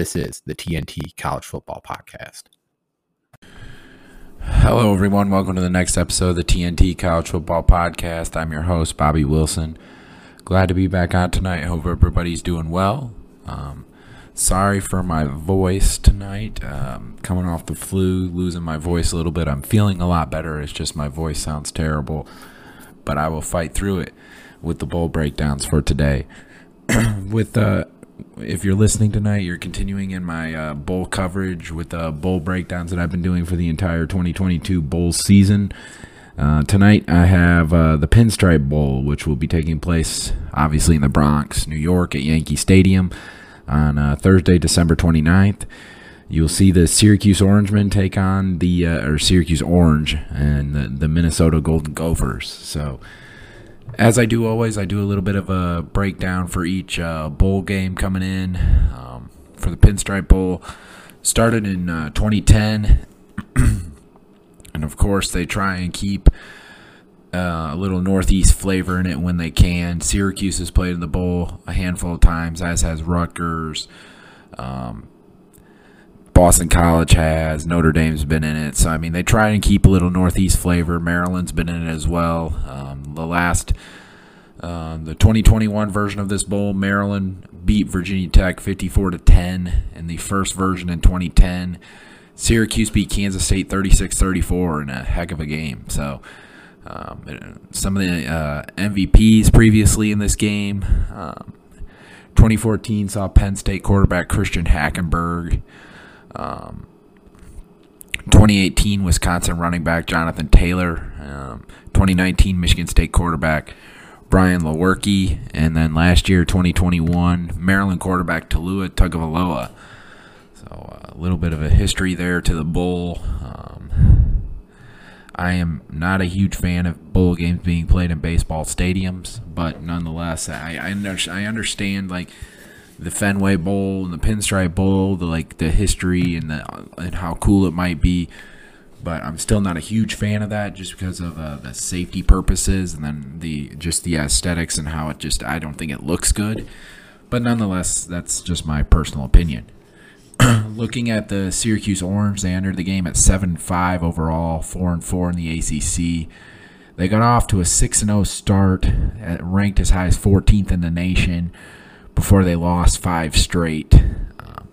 This is the TNT College Football Podcast. Hello, everyone. Welcome to the next episode of the TNT College Football Podcast. I'm your host, Bobby Wilson. Glad to be back on tonight. Hope everybody's doing well. Um, sorry for my voice tonight. Um, coming off the flu, losing my voice a little bit. I'm feeling a lot better. It's just my voice sounds terrible, but I will fight through it with the bowl breakdowns for today. with uh, if you're listening tonight, you're continuing in my uh, bowl coverage with the uh, bowl breakdowns that I've been doing for the entire 2022 bowl season. Uh, tonight, I have uh, the Pinstripe Bowl, which will be taking place obviously in the Bronx, New York, at Yankee Stadium on uh, Thursday, December 29th. You'll see the Syracuse Orangemen take on the uh, or Syracuse Orange and the, the Minnesota Golden Gophers. So as I do always, I do a little bit of a breakdown for each uh, bowl game coming in. Um, for the Pinstripe Bowl, started in uh, 2010, and of course they try and keep uh, a little Northeast flavor in it when they can. Syracuse has played in the bowl a handful of times, as has Rutgers. Um, Boston College has. Notre Dame's been in it. So, I mean, they try and keep a little Northeast flavor. Maryland's been in it as well. Um, the last, uh, the 2021 version of this bowl, Maryland beat Virginia Tech 54 to 10 in the first version in 2010. Syracuse beat Kansas State 36 34 in a heck of a game. So, um, some of the uh, MVPs previously in this game. Um, 2014 saw Penn State quarterback Christian Hackenberg um, 2018 Wisconsin running back Jonathan Taylor. Um, 2019 Michigan State quarterback Brian Lewerke. And then last year, 2021, Maryland quarterback Taulia Tagovailoa. So uh, a little bit of a history there to the bowl. Um, I am not a huge fan of bowl games being played in baseball stadiums, but nonetheless, I I, I understand like the Fenway Bowl and the Pinstripe Bowl, the like the history and the and how cool it might be. But I'm still not a huge fan of that, just because of uh, the safety purposes and then the just the aesthetics and how it just I don't think it looks good. But nonetheless, that's just my personal opinion. Looking at the Syracuse Orange, they entered the game at seven five overall, four and four in the ACC. They got off to a six and zero oh start, ranked as high as 14th in the nation before they lost five straight. Um,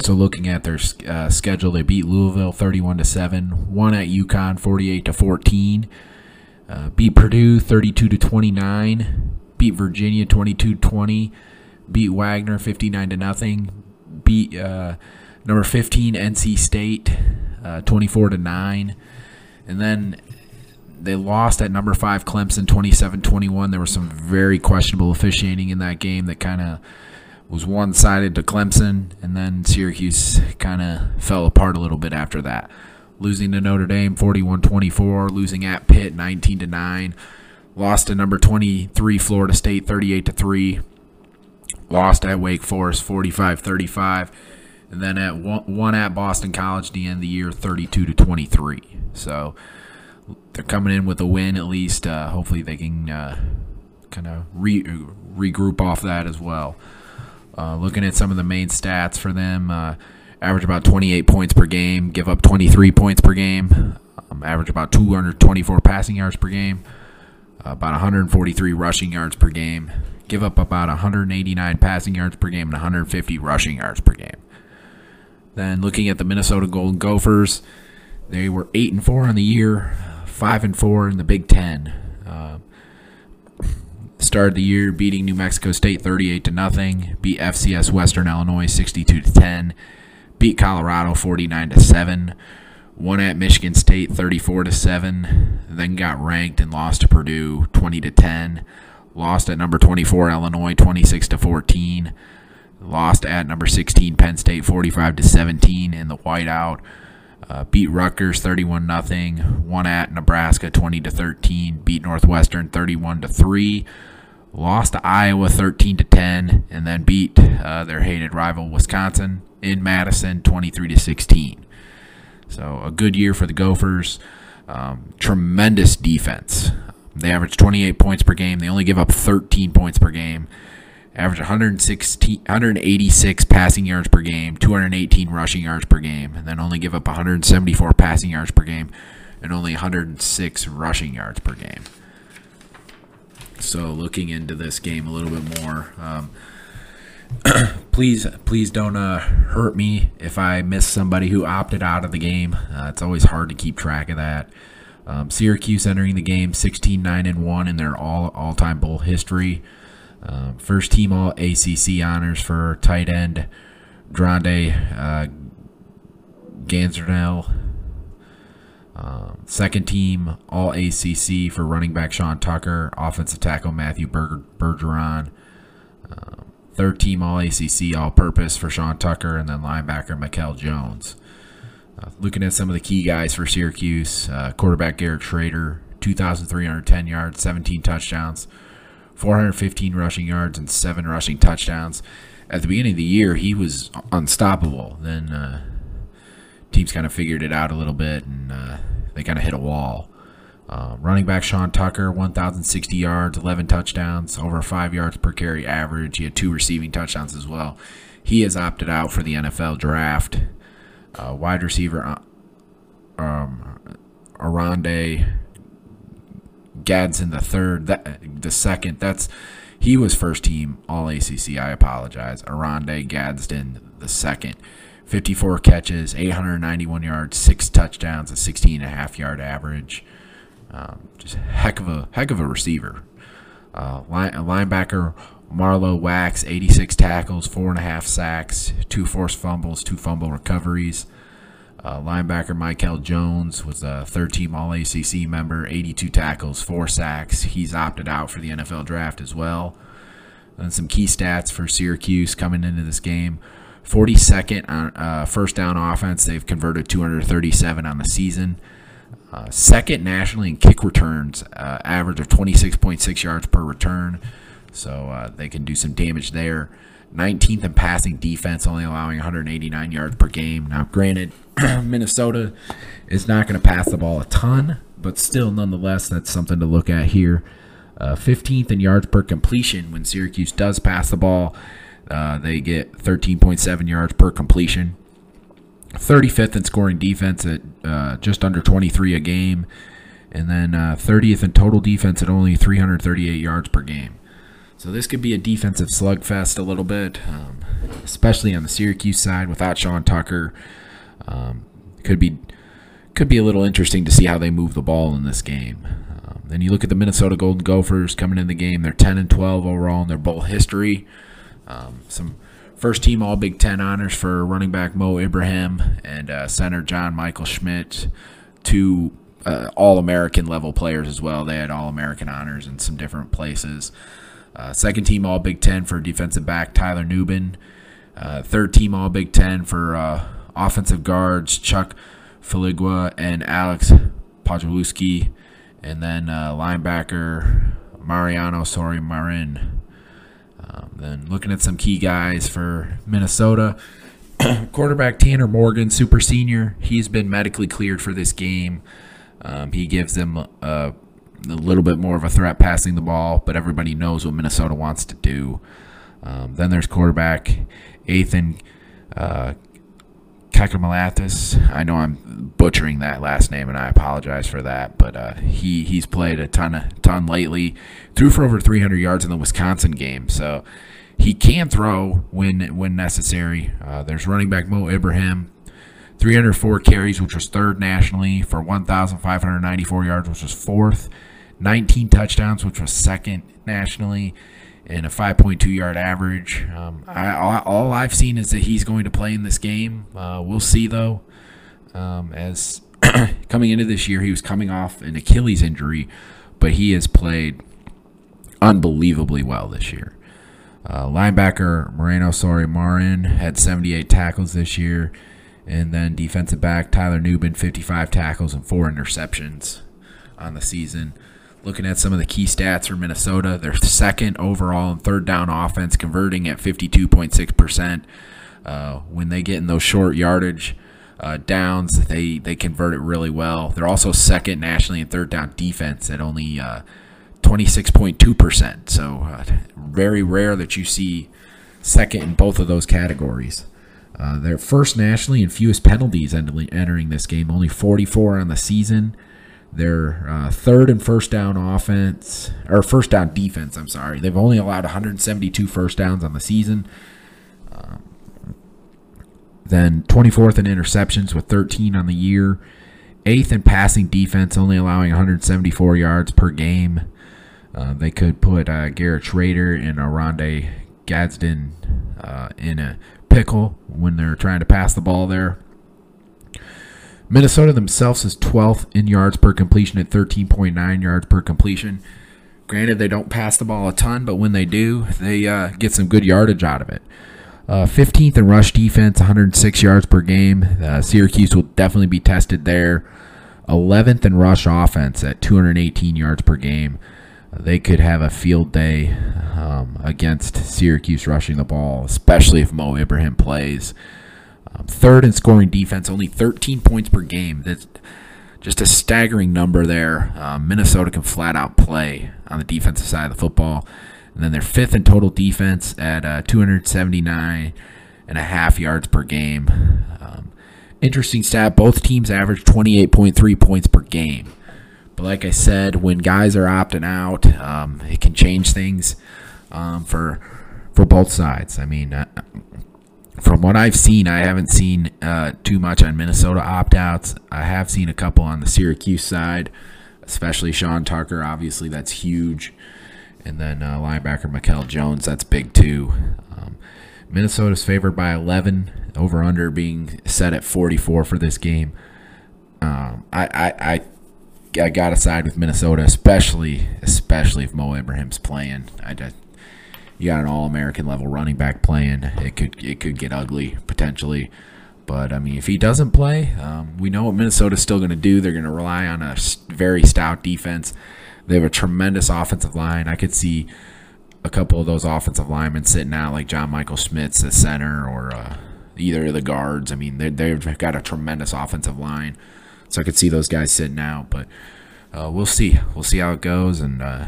so looking at their uh, schedule, they beat Louisville 31 to 7, won at UConn 48 to 14, uh, beat Purdue 32 to 29, beat Virginia 22-20, beat Wagner 59 to nothing, beat uh, number 15 NC State uh, 24 to 9, and then they lost at number five Clemson 27-21. There was some very questionable officiating in that game that kind of was one-sided to Clemson, and then Syracuse kind of fell apart a little bit after that. Losing to Notre Dame 41-24, losing at Pitt 19 to 9, lost to number 23 Florida State 38 to 3, lost at Wake Forest 45-35, and then at one, one at Boston College the end of the year 32 to 23. So they're coming in with a win at least. Uh, hopefully, they can uh, kind of re- regroup off that as well. Uh, looking at some of the main stats for them, uh, average about 28 points per game, give up 23 points per game, um, average about 224 passing yards per game, uh, about 143 rushing yards per game, give up about 189 passing yards per game, and 150 rushing yards per game. Then looking at the Minnesota Golden Gophers, they were eight and four on the year, five and four in the Big Ten. Uh, started the year beating New Mexico State 38 to nothing. Beat FCS Western Illinois 62 to 10. Beat Colorado 49 to 7. Won at Michigan State 34 to 7. Then got ranked and lost to Purdue 20 to 10. Lost at number 24 Illinois 26 to 14. lost at number 16 Penn State 45 to 17 in the whiteout. Uh, beat Rutgers 31 nothing. Won at Nebraska 20 to 13. Beat Northwestern 31 to 3. Lost to Iowa 13 to 10, and then beat uh, their hated rival Wisconsin in Madison 23 to 16. So a good year for the Gophers. Um, tremendous defense. They average 28 points per game. They only give up 13 points per game. Average 116, 186 passing yards per game, 218 rushing yards per game, and then only give up 174 passing yards per game and only 106 rushing yards per game. So looking into this game a little bit more, um, please please don't uh, hurt me if I miss somebody who opted out of the game. Uh, it's always hard to keep track of that. Um, Syracuse entering the game 16 9 and 1 in their all all time bowl history. Um, first team All ACC honors for tight end Grande uh, Gansernell. Um, second team All ACC for running back Sean Tucker, offensive tackle Matthew Berger- Bergeron. Um, third team All ACC All Purpose for Sean Tucker, and then linebacker Mikel Jones. Uh, looking at some of the key guys for Syracuse, uh, quarterback Garrett Shrader, 2,310 yards, 17 touchdowns, 415 rushing yards, and seven rushing touchdowns. At the beginning of the year, he was unstoppable. Then uh, teams kind of figured it out a little bit, and uh, they kind of hit a wall. Uh, running back Sean Tucker, 1,060 yards, 11 touchdowns, over 5 yards per carry average. He had two receiving touchdowns as well. He has opted out for the NFL draft. Uh, wide receiver uh, um, Oronde Gadsden the third, that, the second. That's he was first team All ACC. I apologize. Oronde Gadsden the second. 54 catches, 891 yards, six touchdowns, a 16 and a half yard average. Um, just heck of a heck of a receiver. Uh, line, linebacker Marlowe Wax, 86 tackles, four and a half sacks, two forced fumbles, two fumble recoveries. Uh, linebacker Michael Jones was a third team All ACC member, 82 tackles, four sacks. He's opted out for the NFL draft as well. And some key stats for Syracuse coming into this game 42nd on uh, first down offense. They've converted 237 on the season. Uh, second nationally in kick returns, uh, average of 26.6 yards per return. So uh, they can do some damage there. 19th in passing defense, only allowing 189 yards per game. Now, granted, Minnesota is not going to pass the ball a ton, but still, nonetheless, that's something to look at here. Uh, 15th in yards per completion when Syracuse does pass the ball. Uh, they get 13.7 yards per completion. 35th in scoring defense at uh, just under 23 a game. And then 30th uh, in total defense at only 338 yards per game. So this could be a defensive slugfest a little bit, um, especially on the Syracuse side without Sean Tucker. Um, could be could be a little interesting to see how they move the ball in this game. Um, then you look at the Minnesota Golden Gophers coming in the game. They're 10 and 12 overall in their bowl history. Um, some first team All Big Ten honors for running back Mo Ibrahim and uh, center John Michael Schmitz. Two uh, All American level players as well. They had All American honors in some different places. Uh, second team All Big Ten for defensive back Tyler Nubin. Uh, third team All Big Ten for uh, offensive guards Chuck Filiaga and Alex Podjolewski. And then uh, linebacker Mariano Sori Marin. Um, then looking at some key guys for Minnesota. quarterback Tanner Morgan, super senior. He's been medically cleared for this game. Um, he gives them a a little bit more of a threat passing the ball, but everybody knows what Minnesota wants to do. Um, then there's quarterback Ethan uh, Kakamathis. I know I'm butchering that last name, and I apologize for that. But uh, he he's played a ton ton lately. Threw for over 300 yards in the Wisconsin game, so he can throw when when necessary. Uh, there's running back Mo Ibrahim. 304 carries, which was third nationally, for 1,594 yards, which was fourth. 19 touchdowns, which was second nationally, and a 5.2 yard average. Um, I, all I've seen is that he's going to play in this game. Uh, we'll see, though. Um, as coming into this year, he was coming off an Achilles injury, but he has played unbelievably well this year. Uh, linebacker Moreno Sori Marin had 78 tackles this year. And then defensive back Tyler Nubin, 55 tackles and four interceptions on the season. Looking at some of the key stats for Minnesota, they're second overall in third down offense, converting at 52.6%. Uh, when they get in those short yardage uh, downs, they, they convert it really well. They're also second nationally in third down defense at only uh, 26.2%. So, uh, very rare that you see second in both of those categories. Uh, they're first nationally in fewest penalties entering this game, only 44 on the season. They're uh, third and first down offense, or first down defense, I'm sorry. They've only allowed 172 first downs on the season. Um, then 24th in interceptions with 13 on the year. Eighth in passing defense, only allowing 174 yards per game. Uh, they could put uh, Garrett Shrader and Oronde Gadsden uh, in a pickle when they're trying to pass the ball there. Minnesota themselves is 12th in yards per completion at 13.9 yards per completion. Granted, they don't pass the ball a ton, but when they do, they uh, get some good yardage out of it. Uh, 15th in rush defense, 106 yards per game. Uh, Syracuse will definitely be tested there. 11th in rush offense at 218 yards per game. They could have a field day um, against Syracuse rushing the ball, especially if Mo Ibrahim plays. Um, third in scoring defense, only 13 points per game. That's just a staggering number there. Um, Minnesota can flat out play on the defensive side of the football. And then they're fifth in total defense at uh, 279 and a half yards per game. Um, interesting stat: both teams average 28.3 points per game. But like I said, when guys are opting out, um, it can change things um, for for both sides. I mean, uh, from what I've seen, I haven't seen uh, too much on Minnesota opt outs. I have seen a couple on the Syracuse side, especially Sean Tucker. Obviously, that's huge. And then uh, linebacker Mikel Jones, that's big too. Um, Minnesota's favored by 11, over under being set at 44 for this game. Um, I, I, I I got to side with Minnesota, especially especially if Mo Ibrahim's playing. I just, you got an All American level running back playing. It could it could get ugly potentially. But I mean, if he doesn't play, um, we know what Minnesota's still going to do. They're going to rely on a very stout defense. They have a tremendous offensive line. I could see a couple of those offensive linemen sitting out, like John Michael Schmitz at center, or uh, either of the guards. I mean, they've got a tremendous offensive line, so I could see those guys sitting out. But uh, we'll see. We'll see how it goes, and uh,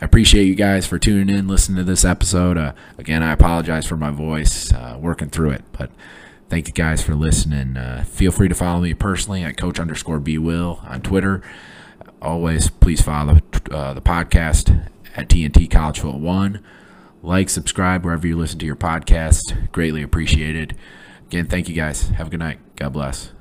I appreciate you guys for tuning in, listening to this episode. Uh, again, I apologize for my voice, uh, working through it, but thank you guys for listening. Uh, feel free to follow me personally at Coach underscore B Will on Twitter. Always, please follow uh, the podcast at TNT College Football One. Like, subscribe wherever you listen to your podcast. Greatly appreciated. Again, thank you guys. Have a good night. God bless.